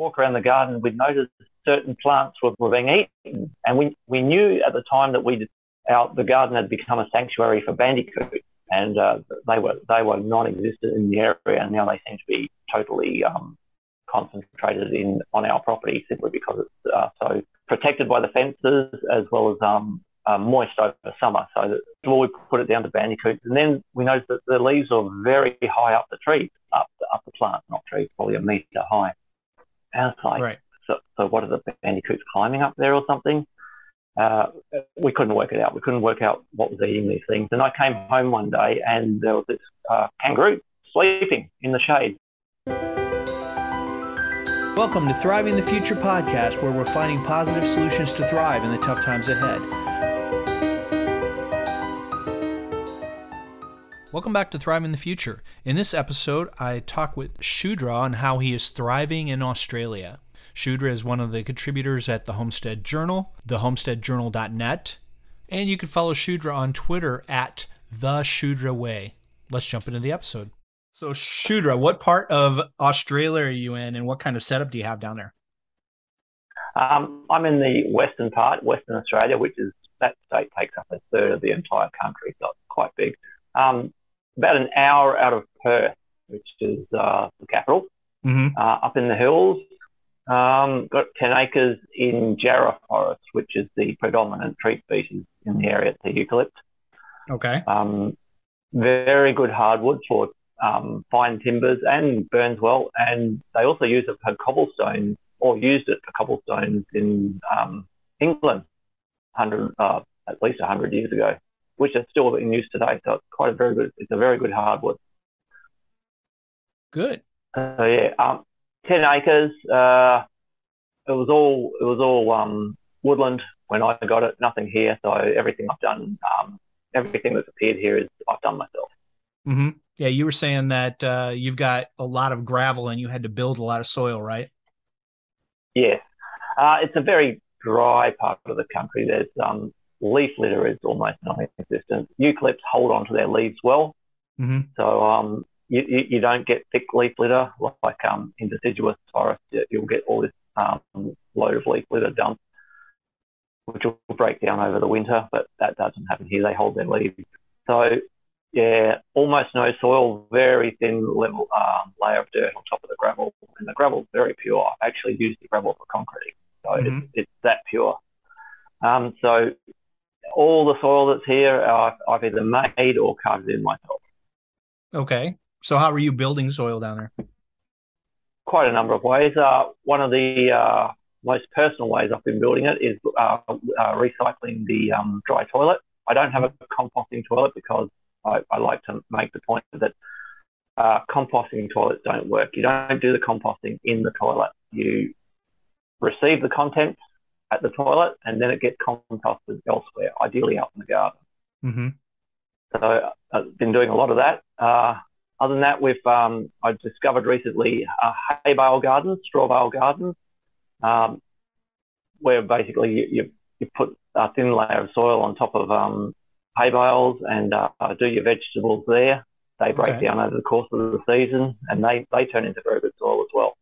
walk around the garden, we'd noticed certain plants were, were being eaten, and we we knew at the time that we our the garden had become a sanctuary for bandicoots, and uh, they were they were non-existent in the area, and now they seem to be totally um, concentrated in on our property simply because it's uh, so protected by the fences as well as um, um, moist over summer. So that, well, we put it down to bandicoots, and then we noticed that the leaves are very high up the tree, up the, up the plant, not trees, probably a metre high. And it's like, Right. so, so what are the bandicoots climbing up there or something? Uh, we couldn't work it out. We couldn't work out what was eating these things. And I came home one day and there was this uh, kangaroo sleeping in the shade. Welcome to Thriving the Future podcast, where we're finding positive solutions to thrive in the tough times ahead. Welcome back to Thriving in the Future. In this episode, I talk with Shudra on how he is thriving in Australia. Shudra is one of the contributors at the Homestead Journal, thehomesteadjournal.net, and you can follow Shudra on Twitter at the Shudra Way. Let's jump into the episode. So, Shudra, what part of Australia are you in, and what kind of setup do you have down there? Um, I'm in the western part, Western Australia, which is that state takes up a third of the entire country, so it's quite big. Um, about an hour out of Perth, which is uh, the capital, Mm-hmm. uh, up in the hills. Um, got 10 acres in Jarrah Forest, which is the predominant tree species in the area, the eucalypt. Okay. Um, very good hardwood for um, fine timbers and burns well. And they also use it for cobblestone or used it for cobblestones in um, England 100, uh, at least 100 years ago, which are still in use today. So it's quite a very good, it's a very good hardwood. Good. So yeah, um, 10 acres. Uh, it was all, it was all um, woodland when I got it, nothing here. So everything I've done, um, everything that's appeared here is I've done myself. Mm-hmm. Yeah, you were saying that uh, you've got a lot of gravel and you had to build a lot of soil, right? Yes. Uh, it's a very dry part of the country. There's um, leaf litter is almost non-existent. Eucalypts hold on to their leaves well, Mm-hmm. so um, you, you, you don't get thick leaf litter like um, in deciduous forests. You- You'll get all this um, load of leaf litter dumped, which will break down over the winter, but that doesn't happen here. They hold their leaves. So yeah, almost no soil, very thin level um, layer of dirt on top of the gravel, and the gravel's very pure. I've actually use the gravel for concreting, so Mhm. it's, it's that pure. Um, so all the soil that's here, I've, I've either made or carved in myself. Okay. So how are you building soil down there? Quite a number of ways. Uh, one of the uh, most personal ways I've been building it is uh, uh, recycling the um, dry toilet. I don't have a composting toilet because I, I like to make the point that uh, composting toilets don't work. You don't do the composting in the toilet. You receive the contents at the toilet and then it gets composted elsewhere, ideally out in the garden. Mm-hmm. So I've been doing a lot of that. Uh, other than that, we've um, I discovered recently uh, hay bale gardens, straw bale gardens, um, where basically you, you, you put a thin layer of soil on top of um, hay bales and uh, do your vegetables there. They break Okay. down over the course of the season and they, they turn into very good soil as well.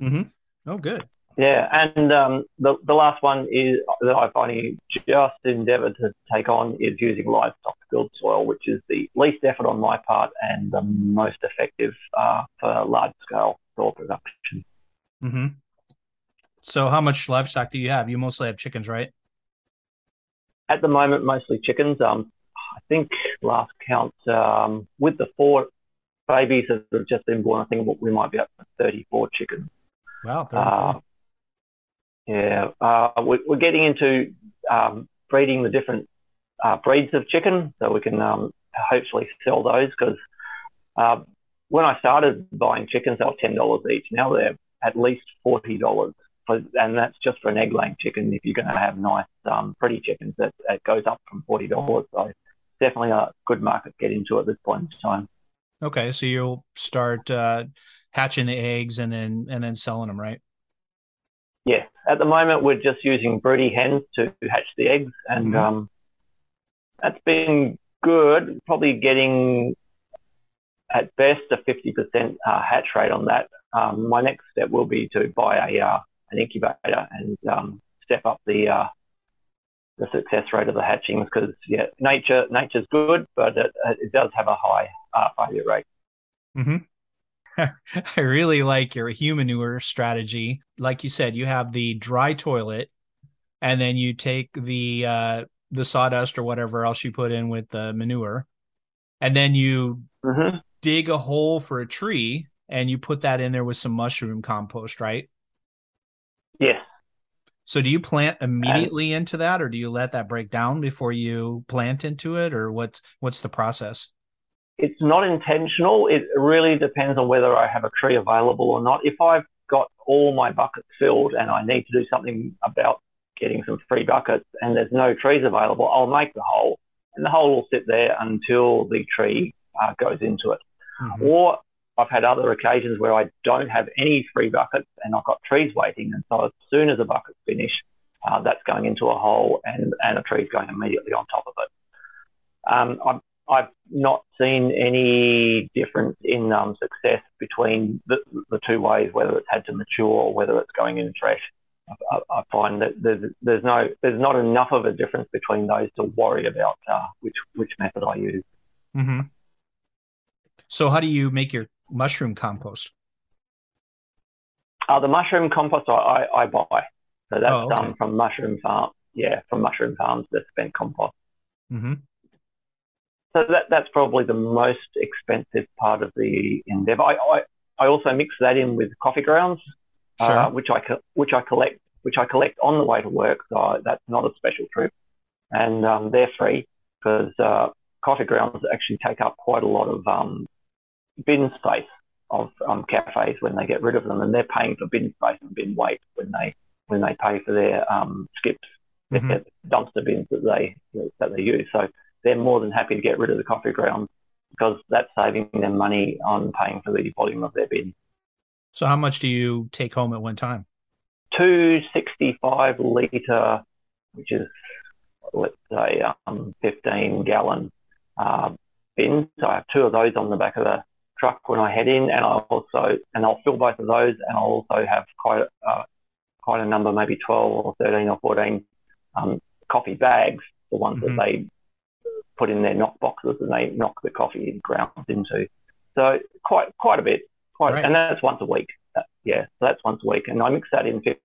Mm-hmm. Oh, good. Yeah, and um, the the last one is that I've only just endeavoured to take on is using livestock to build soil, which is the least effort on my part and the most effective uh, for large scale soil production. Mm-hmm. So how much livestock do you have? You mostly have chickens, right? At the moment, mostly chickens. Um, I think last count um, with the four babies that have just been born, I think we might be up to 34 chickens. Wow. Uh, yeah, uh, we're, we're getting into um, breeding the different uh, breeds of chicken, so we can um, hopefully sell those. Because uh, when I started buying chickens, they were ten dollars each. Now they're at least forty dollars, and that's just for an egg-laying chicken. If you're going to have nice, um, pretty chickens, that, that goes up from forty dollars. So definitely a good market to get into at this point in time. okay. So you'll start uh, hatching the eggs and then and then selling them, right? Yes, at the moment we're just using broody hens to hatch the eggs, and Mhm. um, that's been good. Probably getting at best a fifty percent uh, hatch rate on that. um, my next step will be to buy a uh, an incubator and um, step up the uh, the success rate of the hatchings because yeah, nature nature's good, but it, it does have a high uh, failure rate. Mm-hmm. I really like your humanure strategy. Like you said, you have the dry toilet, and then you take the uh, the sawdust or whatever else you put in with the manure, and then you mm-hmm. dig a hole for a tree and you put that in there with some mushroom compost, right? Yes. So do you plant immediately into that or do you let that break down before you plant into it or what's what's the process? It's not intentional. It really depends on whether I have a tree available or not. If I've got all my buckets filled and I need to do something about getting some free buckets and there's no trees available, I'll make the hole and the hole will sit there until the tree uh, goes into it. Mm-hmm. Or I've had other occasions where I don't have any free buckets and I've got trees waiting. And so as soon as a bucket's finished, uh, that's going into a hole and, and a tree's going immediately on top of it. Um, I've, not seen any difference in um, success between the, the two ways, whether it's had to mature or whether it's going in trash. I, I find that there's, there's no there's not enough of a difference between those to worry about uh, which which method I use. Mm-hmm. So how do you make your mushroom compost? Uh, the mushroom compost I, I, I buy. So that's oh, okay. um, from mushroom farm. Yeah, from mushroom farms, the spent compost. Mm-hmm. So that that's probably the most expensive part of the endeavour. I, I, I also mix that in with coffee grounds, uh, sure. uh, which I which I collect which I collect on the way to work. So that's not a special trip, and um, they're free because uh, coffee grounds actually take up quite a lot of um, bin space of um, cafes when they get rid of them, and they're paying for bin space and bin weight when they when they pay for their um, skips, mm-hmm. their dumpster bins that they that they use. So they're more than happy to get rid of the coffee grounds because that's saving them money on paying for the volume of their bin. So how much do you take home at one time? Two sixty-five liter, which is let's say um, fifteen gallon uh, bins. So I have two of those on the back of the truck when I head in, and I also and I'll fill both of those, and I'll also have quite uh, quite a number, maybe 12 or 13 or 14 um, coffee bags, the ones mm-hmm. that they put in their knock boxes and they knock the coffee grounds into. So quite quite a bit, quite, right. and that's once a week. Uh, yeah, so that's once a week, and I mix that in 50-50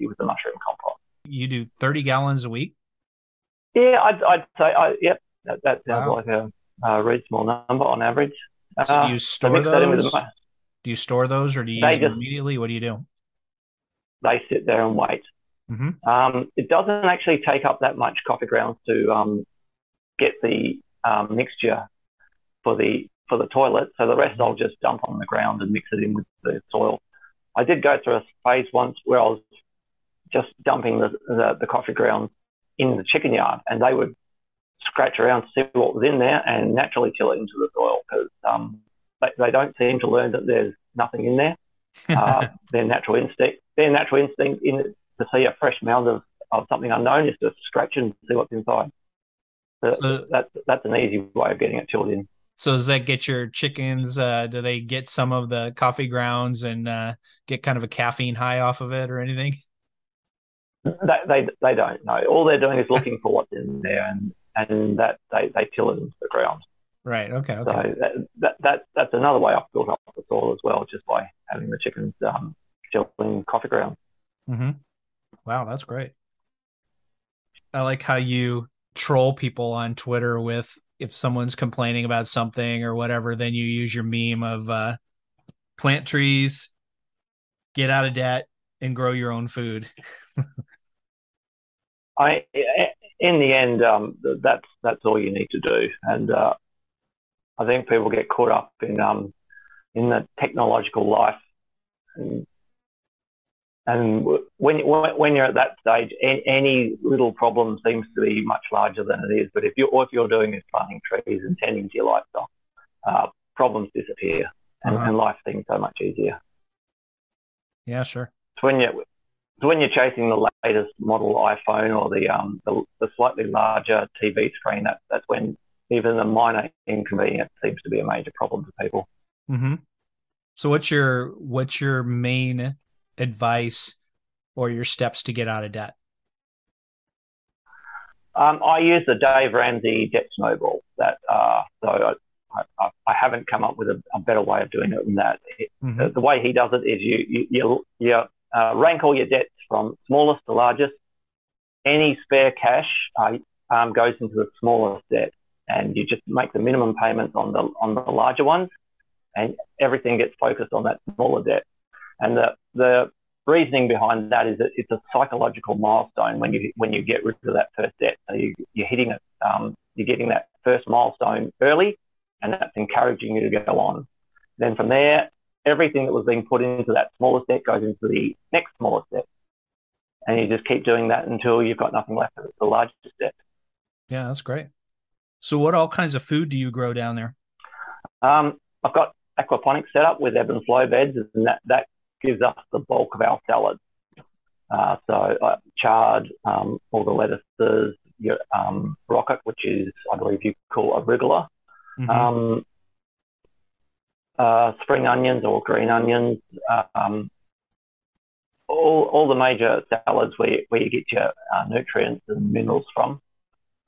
with the mushroom compost. You do 30 gallons a week? Yeah, I'd, I'd say, I, yep, that, that sounds wow. like a, a reasonable number on average. So do uh, you store those? Do you store those, or do you use just, them immediately? What do you do? They sit there and wait. Mm-hmm. Um, it doesn't actually take up that much coffee grounds to um, get the um, mixture for the for the toilet. So the rest I'll just dump on the ground and mix it in with the soil. I did go through a phase once where I was just dumping the, the, the coffee grounds in the chicken yard, and they would scratch around to see what was in there and naturally till it into the soil because um, they, they, don't seem to learn that there's nothing in there. Uh, their natural instinct, their natural instinct in to see a fresh mound of, of something unknown is to scratch and see what's inside. So, so that's that's an easy way of getting it tilled in. So does that get your chickens? Uh, do they get some of the coffee grounds and uh, get kind of a caffeine high off of it or anything? They, they, they don't know. All they're doing is looking for what's in there, and and that they, they till it into the ground. Right. Okay. okay. So that, that, that, that's another way I've built up the soil as well, just by having the chickens um, in coffee ground. Mm-hmm. Wow, that's great. I like how you troll people on Twitter with if someone's complaining about something or whatever, then you use your meme of uh, plant trees, get out of debt, and grow your own food. I in the end, um, that's that's all you need to do. And uh, I think people get caught up in um, in the technological life, and, and when when you're at that stage, any little problem seems to be much larger than it is. But if you all if you're doing is planting trees and tending to your livestock, uh, problems disappear, and, uh-huh. and life seems so much easier. Yeah, sure. So when you so when you're chasing the latest model iPhone or the um, the, the slightly larger TV screen, that, that's when even the minor inconvenience seems to be a major problem for people. Mm-hmm. So what's your what's your main advice or your steps to get out of debt? Um, I use the Dave Ramsey debt snowball. That uh, so I, I, I, haven't come up with a, a, better way of doing it than that. mm-hmm. the, the, way he does it is you you you, you uh, rank all your debts from smallest to largest. Any spare cash uh, um, goes into the smallest debt, and you just make the minimum payments on the on the larger ones, and everything gets focused on that smaller debt. And the the reasoning behind that is that it's a psychological milestone when you when you get rid of that first debt. So you, are hitting it, um, you're getting that first milestone early, and that's encouraging you to go on. Then from there, everything that was being put into that smallest debt goes into the next smallest debt, and you just keep doing that until you've got nothing left of the largest debt. Yeah, that's great. So, what all kinds of food do you grow down there? Um, I've got aquaponics set up with ebb and flow beds, and that, that gives us the bulk of our salads. Uh, so uh, chard, um, all the lettuces, your, um, rocket, which is I believe you call arugula, mm-hmm. um, uh, spring onions or green onions, um, all, all the major salads where, where you get your uh, nutrients and minerals from.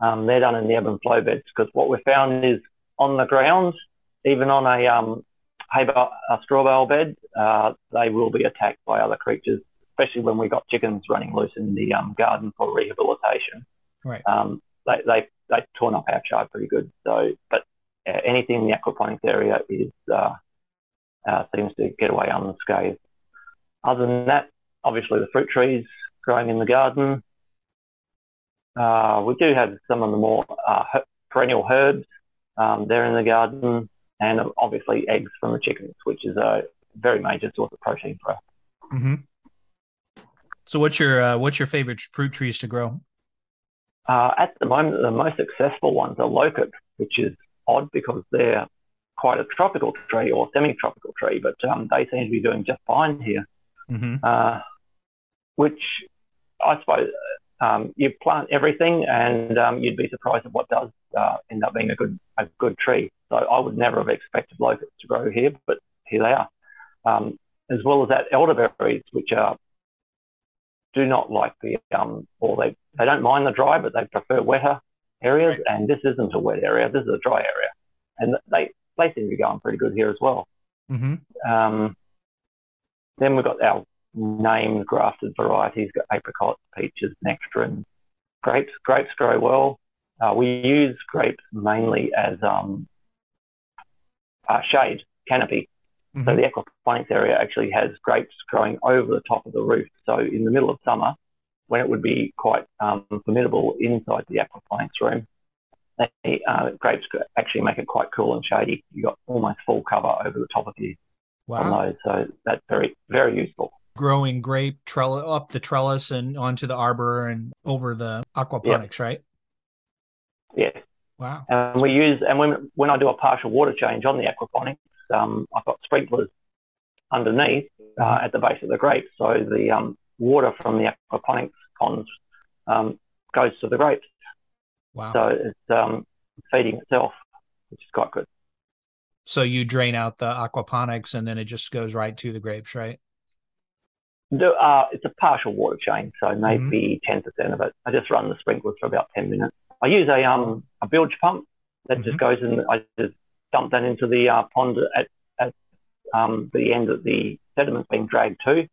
Um, they're done in the ebb and flow beds because what we found is on the ground, even on a um, hay bale, a straw bale bed, uh, they will be attacked by other creatures, especially when we got chickens running loose in the um, garden for rehabilitation. Right. Um, they, they, they torn up our chard pretty good. So, but uh, anything in the aquaponics area is, uh, uh, seems to get away unscathed. Other than that, obviously the fruit trees growing in the garden. Uh, we do have some of the more uh, perennial herbs. Um, they're in the garden and obviously eggs from the chickens, which is a very major source of protein for us. Mm-hmm. So, what's your uh, what's your favorite fruit trees to grow? Uh, at the moment, the most successful ones are loquats, which is odd because they're quite a tropical tree or semi-tropical tree, but um, they seem to be doing just fine here. Mm-hmm. Uh, which I suppose um, you plant everything, and um, you'd be surprised at what does uh, end up being a good a good tree. So I would never have expected loquats to grow here, but here they are. Um, as well as that, elderberries, which are do not like the um, or they they don't mind the dry, but they prefer wetter areas. And this isn't a wet area; this is a dry area, and they they seem to be going pretty good here as well. Mm-hmm. Um, then we've got our named grafted varieties, got apricots, peaches, nectarines, grapes. Grapes grow well. Uh, we use grapes mainly as um, uh, shade, canopy. Mm-hmm. So the aquaponics area actually has grapes growing over the top of the roof. So in the middle of summer, when it would be quite um, formidable inside the aquaponics room, they, uh, grapes actually make it quite cool and shady. You've got almost full cover over the top of you wow. on those. So that's very, very useful growing grape trellis up the trellis and onto the arbor and over the aquaponics, right? Yeah. Wow. And we use and when when I do a partial water change on the aquaponics, um, I've got sprinklers underneath uh, at the base of the grapes, so the um, water from the aquaponics ponds um, goes to the grapes. Wow. So it's um, feeding itself, which is quite good. So you drain out the aquaponics and then it just goes right to the grapes, right? The, uh, it's a partial water change, so maybe mm-hmm. 10% of it. I just run the sprinklers for about 10 minutes. I use a um a bilge pump that mm-hmm. just goes in. I just dump that into the uh, pond at, at um, the end that the sediment's being dragged to.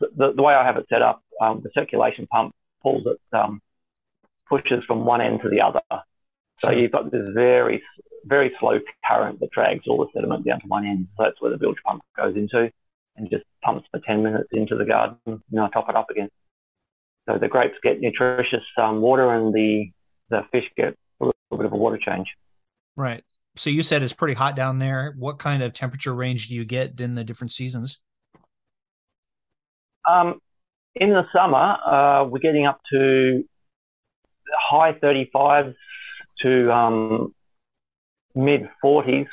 The, the, way I have it set up, um, the circulation pump pulls it, um, pushes from one end to the other. So you've got this very, very slow current that drags all the sediment down to one end. So that's where the bilge pump goes into and just pumps for 10 minutes into the garden and I top it up again. So the grapes get nutritious um, water and the, the fish get a little bit of a water change. Right. So you said it's pretty hot down there. What kind of temperature range do you get in the different seasons? Um, in the summer, uh, we're getting up to high 35s to um, mid 40s.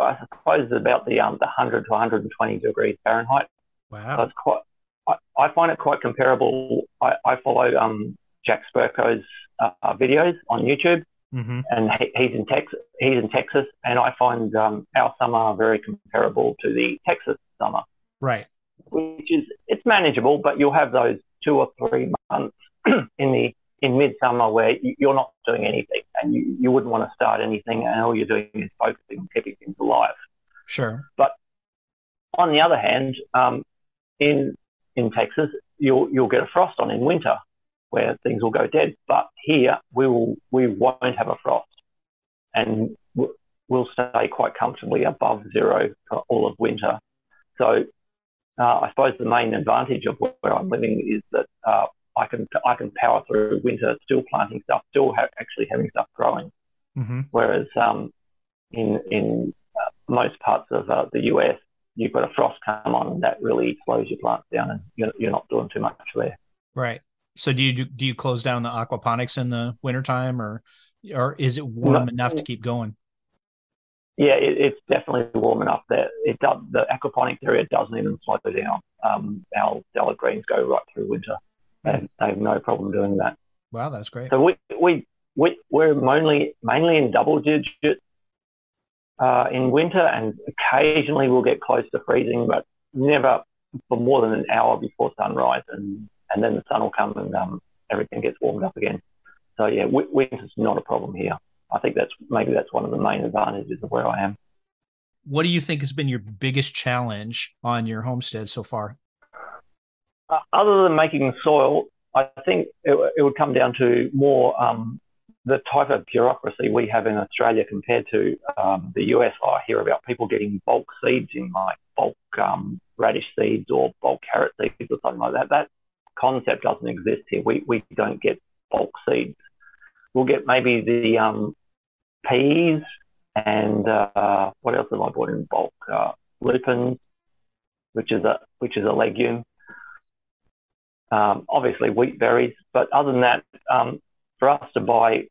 I suppose it's about the um, the 100 to 120 degrees Fahrenheit. Wow. So it's quite. I, I find it quite comparable. I, I follow um, Jack Spirko's uh, videos on YouTube, mm-hmm. and he, he's in Texas. He's in Texas, and I find um, our summer very comparable to the Texas summer. Right. Which is it's manageable, but you'll have those two or three months in the in midsummer where you're not doing anything and you, you wouldn't want to start anything and all you're doing is focusing on keeping things alive. Sure. But on the other hand, um, in in Texas, you'll you'll get a frost on in winter where things will go dead. But here we will we won't have a frost, and we'll stay quite comfortably above zero for all of winter. So uh, I suppose the main advantage of where I'm living is that uh, I can I can power through winter, still planting stuff, still ha- actually having stuff growing. Mm-hmm. Whereas um, in in uh, most parts of uh, the US, you've got a frost come on, and that really slows your plants down, and you're, you're not doing too much there. Right. So do you do you close down the aquaponics in the wintertime, or or is it warm no, enough to keep going? Yeah, it, it's definitely warm enough that it does. The aquaponics area doesn't even slow down. Um, our salad greens go right through winter. They, they have no problem doing that. Wow, that's great. So we we, we we're mainly mainly in double digits uh, in winter, and occasionally we'll get close to freezing, but never for more than an hour before sunrise, and and then the sun will come and um, everything gets warmed up again. So yeah, winter's not a problem here. I think that's maybe that's one of the main advantages of where I am. What do you think has been your biggest challenge on your homestead so far? Uh, other than making the soil, I think it, it would come down to more um, the type of bureaucracy we have in Australia compared to um, the US. I hear about people getting bulk seeds in, like bulk um, radish seeds or bulk carrot seeds or something like that. That concept doesn't exist here. We, we don't get bulk seeds. We'll get maybe the um, peas and uh, what else have I bought in bulk? Uh, lupins, which is a which is a legume. Um, obviously wheat berries, but other than that, um, for us to buy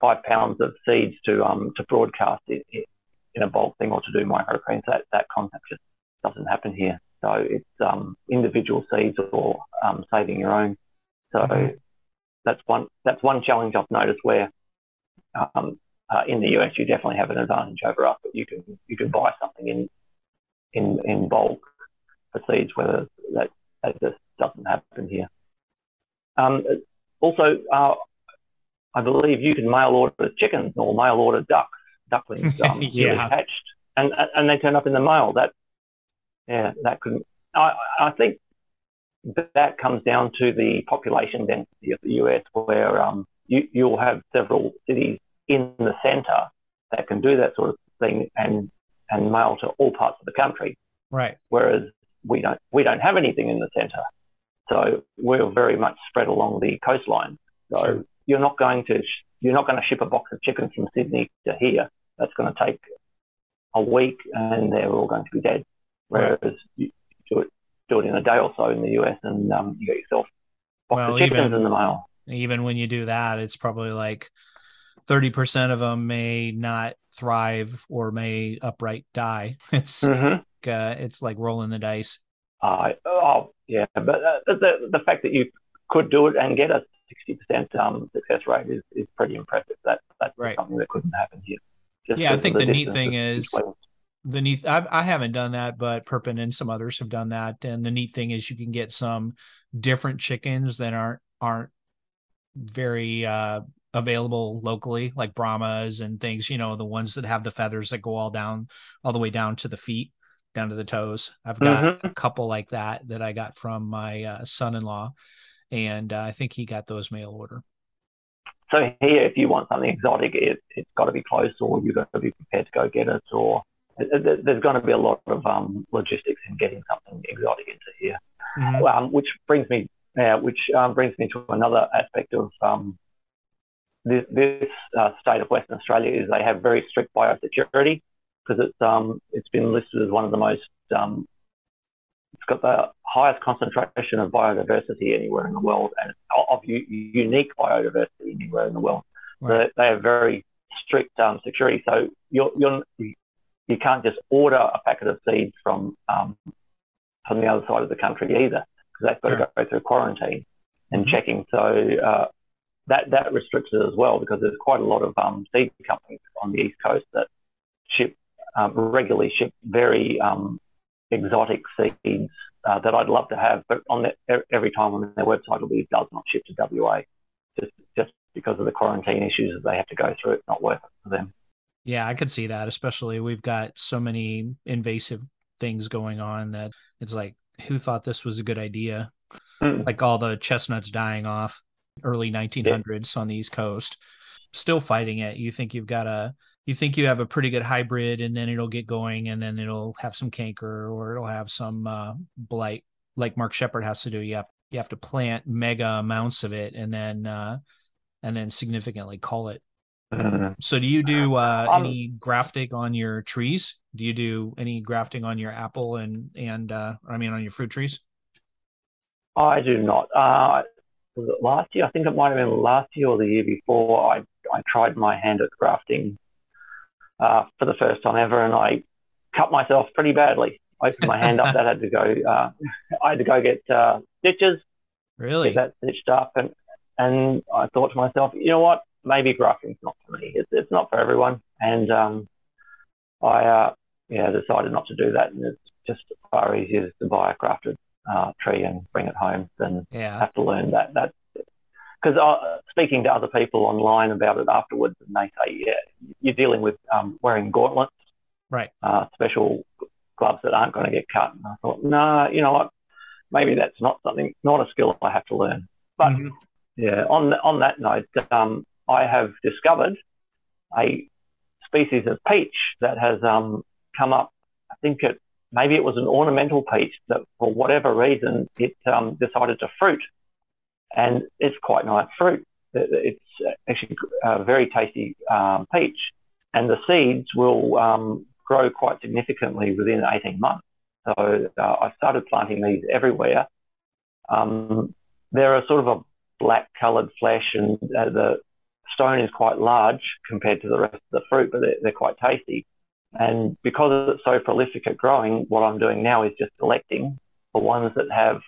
five pounds of seeds to um, to broadcast it, it, in a bulk thing or to do microgreens, that that concept just doesn't happen here. So it's um, individual seeds or um, saving your own. So mm-hmm. that's one that's one challenge I've noticed where um, uh, in the US you definitely have an advantage over us, but you can you can buy something in in in bulk for seeds, whether that that just doesn't happen here. Um, also, uh, I believe you can mail order chickens or mail order ducks, ducklings, um, yeah. hatched, and and they turn up in the mail. That yeah, that could. I I think that comes down to the population density of the US, where um, you you'll have several cities in the centre that can do that sort of thing and and mail to all parts of the country. Right. Whereas we don't we don't have anything in the centre. So we're very much spread along the coastline. So sure. You're not going to you're not going to ship a box of chickens from Sydney to here. That's going to take a week, and they're all going to be dead. Whereas right. you do it do it in a day or so in the US, and um, you get yourself box well, of chickens even, in the mail. Even when you do that, it's probably like thirty percent of them may not thrive or may upright die. It's mm-hmm. uh, it's like rolling the dice. Uh, oh yeah, but uh, the the fact that you could do it and get a sixty percent um, success rate is, is pretty impressive. That that's right. something that couldn't happen here. yeah, I think the, the neat thing is the neat. I've, I haven't done that, but Perpin and some others have done that. And the neat thing is you can get some different chickens that aren't aren't very uh, available locally, like Brahmas and things. You know, the ones that have the feathers that go all down all the way down to the feet down to the toes. I've got mm-hmm. a couple like that that I got from my uh, son-in-law, and uh, I think he got those mail order. So here, if you want something exotic, it, has got to be close, or you've got to be prepared to go get it, or there's going to be a lot of um, logistics in getting something exotic into here. Mm-hmm. Um, which brings me, uh, which um, brings me to another aspect of um, this, this uh, state of Western Australia is they have very strict biosecurity because it's um, it's been listed as one of the most um, it's got the highest concentration of biodiversity anywhere in the world and of unique biodiversity anywhere in the world. Right. So they have very strict um, security. So you're, you're, you can't just order a packet of seeds from um, from the other side of the country either because they've got to go through quarantine and mm-hmm. checking. So uh, that that restricts it as well because there's quite a lot of um, seed companies on the east coast that ship um, regularly ship very um, exotic seeds uh, that I'd love to have, but on the, every time on their website it'll be does not ship to WA, just just because of the quarantine issues that they have to go through. It's not worth it for them. Yeah, I could see that. Especially we've got so many invasive things going on that it's like, who thought this was a good idea? Mm. Like all the chestnuts dying off early 1900s yeah. on the East Coast, still fighting it. You think you've got a you think you have a pretty good hybrid and then it'll get going and then it'll have some canker or it'll have some uh, blight like Mark Shepard has to do. You have you have to plant mega amounts of it and then uh, and then significantly call it. Mm-hmm. So do you do uh, um, any grafting on your trees? Do you do any grafting on your apple and and uh, I mean on your fruit trees? I do not. Uh, was it last year? I think it might have been last year or the year before. I I tried my hand at grafting uh, for the first time ever, and I cut myself pretty badly. I opened my hand up. That had to go. Uh, I had to go get uh, stitches. Really? Get that stitched up, and and I thought to myself, you know what? Maybe grafting's not for me. It's it's not for everyone. And um, I uh, yeah decided not to do that, and it's just far easier to buy a grafted uh, tree and bring it home than yeah. have to learn that that because uh, speaking to other people online about it afterwards, and they say, yeah, you're dealing with um, wearing gauntlets, right? Uh, special gloves that aren't going to get cut. And I thought, no, nah, you know what? Maybe that's not something, not a skill I have to learn. But mm-hmm. yeah, on on that note, um, I have discovered a species of peach that has um, come up. I think it maybe it was an ornamental peach that, for whatever reason, it um, decided to fruit and it's quite nice fruit. It's actually a very tasty um, peach, and the seeds will um, grow quite significantly within 18 months. So uh, I started planting these everywhere. Um, they're a sort of a black coloured flesh, and uh, the stone is quite large compared to the rest of the fruit, but they're, they're quite tasty. And because it's so prolific at growing, what I'm doing now is just selecting the ones that have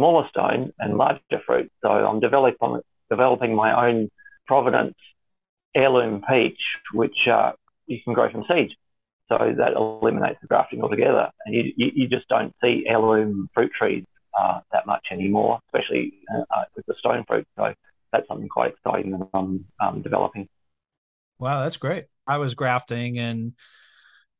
smaller stone and larger fruit. So I'm developing developing my own Providence heirloom peach, which uh, you can grow from seeds. So that eliminates the grafting altogether, and you, you, you just don't see heirloom fruit trees uh, that much anymore, especially uh, uh with the stone fruit. So that's something quite exciting that I'm um, developing. Wow, that's great. I was grafting and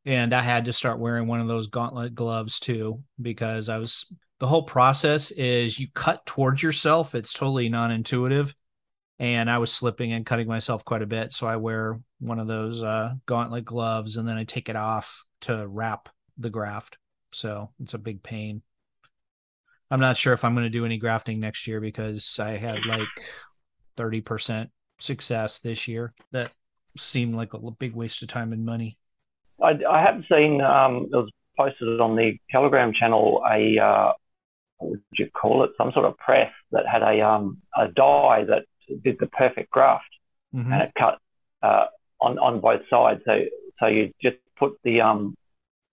and I had to start wearing one of those gauntlet gloves too because I was the whole process is you cut towards yourself. It's totally non-intuitive. And I was slipping and cutting myself quite a bit. So I wear one of those uh, gauntlet gloves and then I take it off to wrap the graft. So it's a big pain. I'm not sure if I'm going to do any grafting next year because I had like 30% success this year. That seemed like a big waste of time and money. I, I have seen um, it was posted on the Telegram channel a uh, what would you call it? Some sort of press that had a um, a die that did the perfect graft, mm-hmm. and it cut uh, on on both sides. So so you just put the um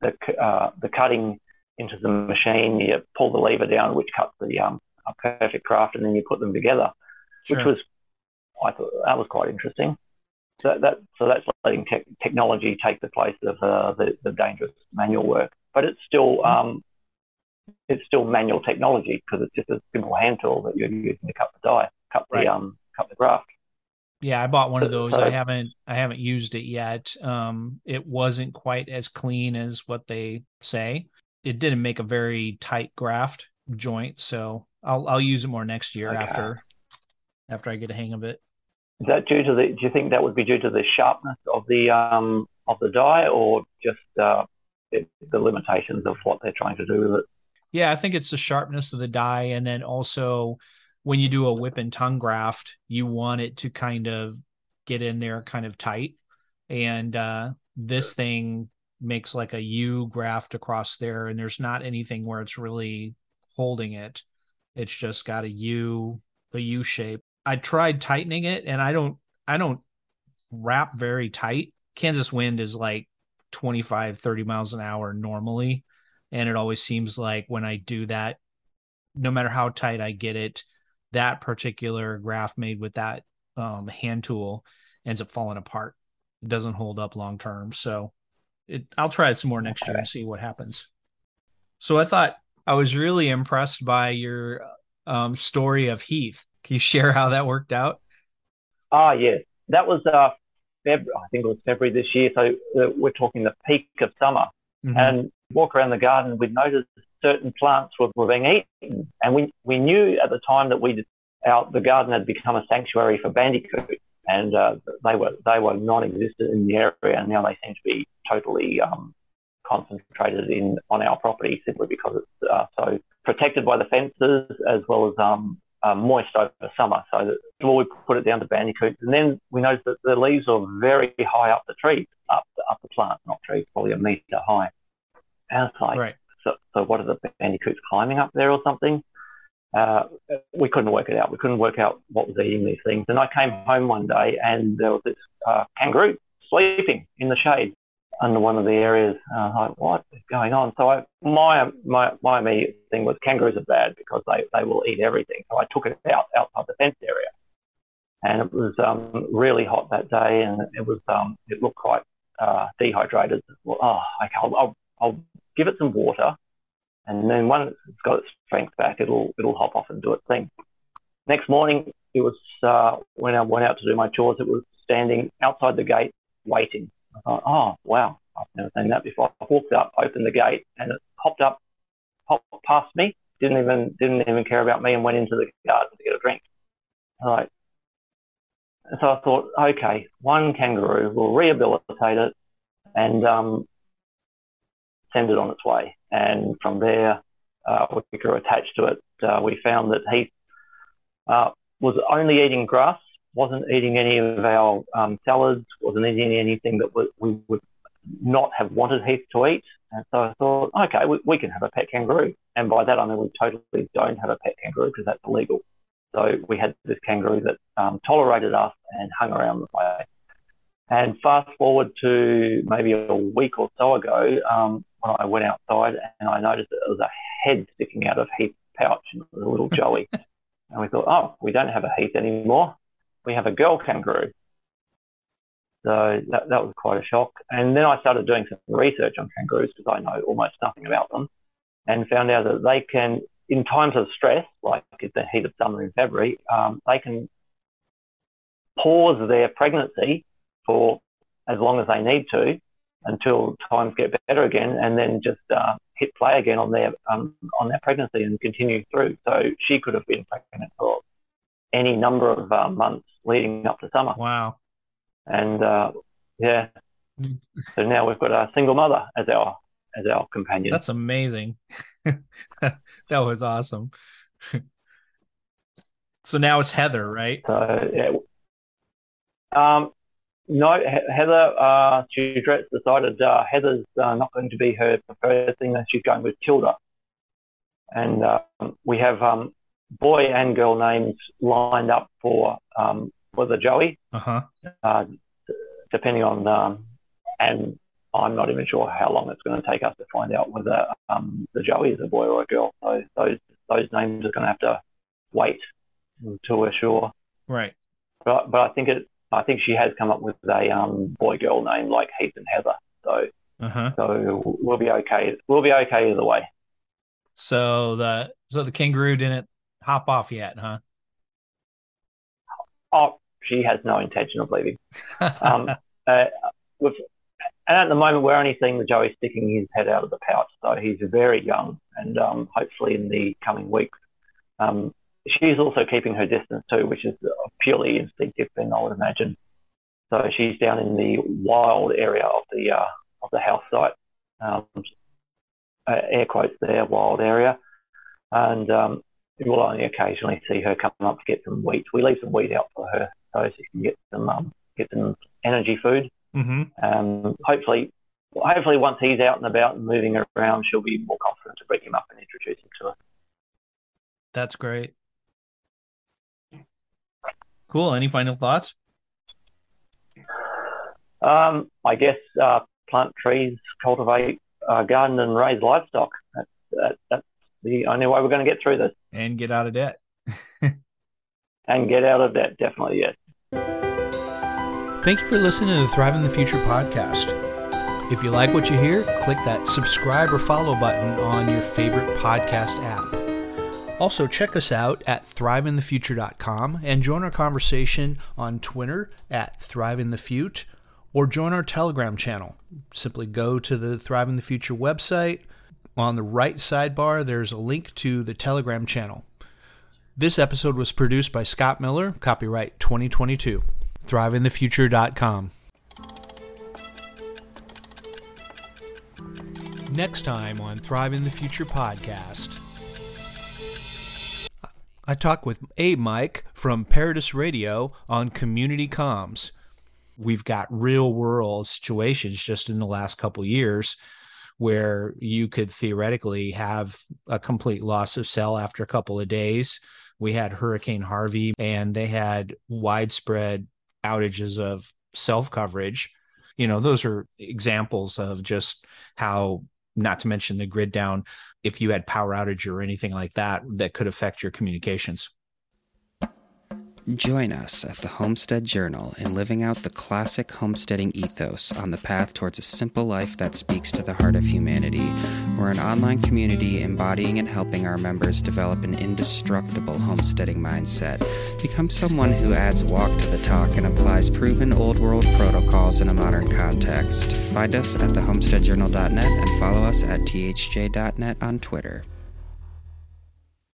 the uh, the cutting into the machine. You pull the lever down, which cuts the um a perfect graft, and then you put them together, sure. which was I thought that was quite interesting. So that so that's letting te- technology take the place of uh, the the dangerous manual work, but it's still mm-hmm. um it's still manual technology because it's just a simple hand tool that you're using to cut the die, cut the right. um, cut the graft. Yeah, I bought one of those. So, I haven't I haven't used it yet. Um, it wasn't quite as clean as what they say. It didn't make a very tight graft joint, so I'll I'll use it more next year okay. after after I get a hang of it. Is that due to the? Do you think that would be due to the sharpness of the um of the die, or just uh, it, the limitations of what they're trying to do with it? Yeah, I think it's the sharpness of the die, and then also when you do a whip and tongue graft, you want it to kind of get in there kind of tight. And uh, this thing makes like a U graft across there, and there's not anything where it's really holding it. It's just got a U, a U shape. I tried tightening it, and I don't, I don't wrap very tight. Kansas wind is like 25, 30 miles an hour normally. And it always seems like when I do that, no matter how tight I get it, that particular graph made with that um, hand tool ends up falling apart. It doesn't hold up long term. So it, I'll try it some more next year and see what happens. So I thought I was really impressed by your um, story of Heath. Can you share how that worked out? Ah, yes, that was uh, Feb- I think it was February this year. So uh, we're talking the peak of summer, mm-hmm. and walk around the garden, we'd noticed certain plants were, were being eaten, and we we knew at the time that we our the garden had become a sanctuary for bandicoots, and uh, they were they were non-existent in the area, and now they seem to be totally um, concentrated in on our property simply because it's uh, so protected by the fences as well as um, uh, moist over summer. So that, well, we put it down to bandicoots, and then we noticed that the leaves are very high up the tree, up the, up the plant, not trees, probably a metre high. And it's like, right. so, so what are the bandicoots climbing up there or something? Uh, we couldn't work it out. We couldn't work out what was eating these things. And I came home one day and there was this uh, kangaroo sleeping in the shade under one of the areas. Uh, like, what is going on? So I, my my my immediate thing was kangaroos are bad because they, they will eat everything. So I took it out outside the fence area, and it was um, really hot that day, and it was um, it looked quite uh, dehydrated. Well, oh, okay, I'll, I'll, I'll give it some water, and then once it's got its strength back, it'll it'll hop off and do its thing. Next morning, it was uh, when I went out to do my chores. It was standing outside the gate waiting I thought, oh, wow, I've never seen that before. I walked up, opened the gate, and it popped up, popped past me, didn't even didn't even care about me, and went into the garden to get a drink. Like, so I thought, okay, one kangaroo will rehabilitate it and um, send it on its way. And from there, uh, we grew attached to it. Uh, we found that he uh, was only eating grass wasn't eating any of our um, salads, wasn't eating anything that we, we, would not have wanted Heath to eat. And so I thought, okay, we, we, can have a pet kangaroo. And by that, I mean we totally don't have a pet kangaroo because that's illegal. So we had this kangaroo that um, tolerated us and hung around the place. And fast forward to maybe a week or so ago, um, when I went outside and I noticed that there was a head sticking out of Heath's pouch, and it was a little Joey. and we thought, oh, we don't have a Heath anymore we have a girl kangaroo. So that, that was quite a shock. And then I started doing some research on kangaroos because I know almost nothing about them and found out that they can, in times of stress, like at the heat of summer in February, um, they can pause their pregnancy for as long as they need to until times get better again and then just uh, hit play again on their um, on their pregnancy and continue through. So she could have been pregnant for any number of uh, months leading up to summer. Wow. And uh, yeah, so now we've got a single mother as our as our companion. That's amazing. that was awesome. so now it's Heather, right? So yeah. Um, no, Heather. Uh, she decided uh, Heather's uh, not going to be her preferred thing. That she's going with Tilda, and um, we have um, boy and girl names lined up for um, for the Joey. Uh-huh. Uh, depending on um, and I'm not even sure how long it's going to take us to find out whether um, the Joey is a boy or a girl. So those those names are going to have to wait until we're sure. Right. But but I think it I think she has come up with a um, boy girl name like Heath and Heather. So uh-huh. so we'll be okay. We'll be okay either way. So the so the kangaroo didn't hop off yet, huh? Oh, she has no intention of leaving. um, uh, with, and at the moment, we're only seeing the Joey sticking his head out of the pouch, so he's very young, and um, hopefully in the coming weeks, um, she's also keeping her distance too, which is a purely instinctive, thing, I would imagine. So she's down in the wild area of the uh, of the house site, um, uh, air quotes there, wild area, and um, we'll only occasionally see her come up to get some wheat. We leave some wheat out for her so she can get some um, get some energy food. Mm-hmm. Um, hopefully, hopefully once he's out and about and moving around, she'll be more confident to bring him up and introduce him to her. That's great. Cool. Any final thoughts? Um, I guess uh, plant trees, cultivate, uh, garden, and raise livestock. That's, that, that's the only way we're going to get through this. And get out of debt. and get out of debt, definitely, yes. Thank you for listening to the Thriving the Future podcast. If you like what you hear, click that subscribe or follow button on your favorite podcast app. Also, check us out at thrivingthefuture.com and join our conversation on Twitter at thriveinthefute or join our Telegram channel. Simply go to the Thriving the Future website. On the right sidebar, there's a link to the Telegram channel. This episode was produced by Scott Miller, copyright 2022. ThrivingTheFuture.com. Next time on Thriving the Future podcast. I talk with A. Mike from Paradis Radio on Community Comms. We've got real world situations just in the last couple years where you could theoretically have a complete loss of cell after a couple of days. We had Hurricane Harvey and they had widespread outages of self coverage. You know, those are examples of just how not to mention the grid down if you had power outage or anything like that that could affect your communications. Join us at the Homestead Journal in living out the classic homesteading ethos on the path towards a simple life that speaks to the heart of humanity. We're an online community embodying and helping our members develop an indestructible homesteading mindset. Become someone who adds walk to the talk and applies proven old world protocols in a modern context. Find us at thehomesteadjournal.net and follow us at thjdotnet on Twitter.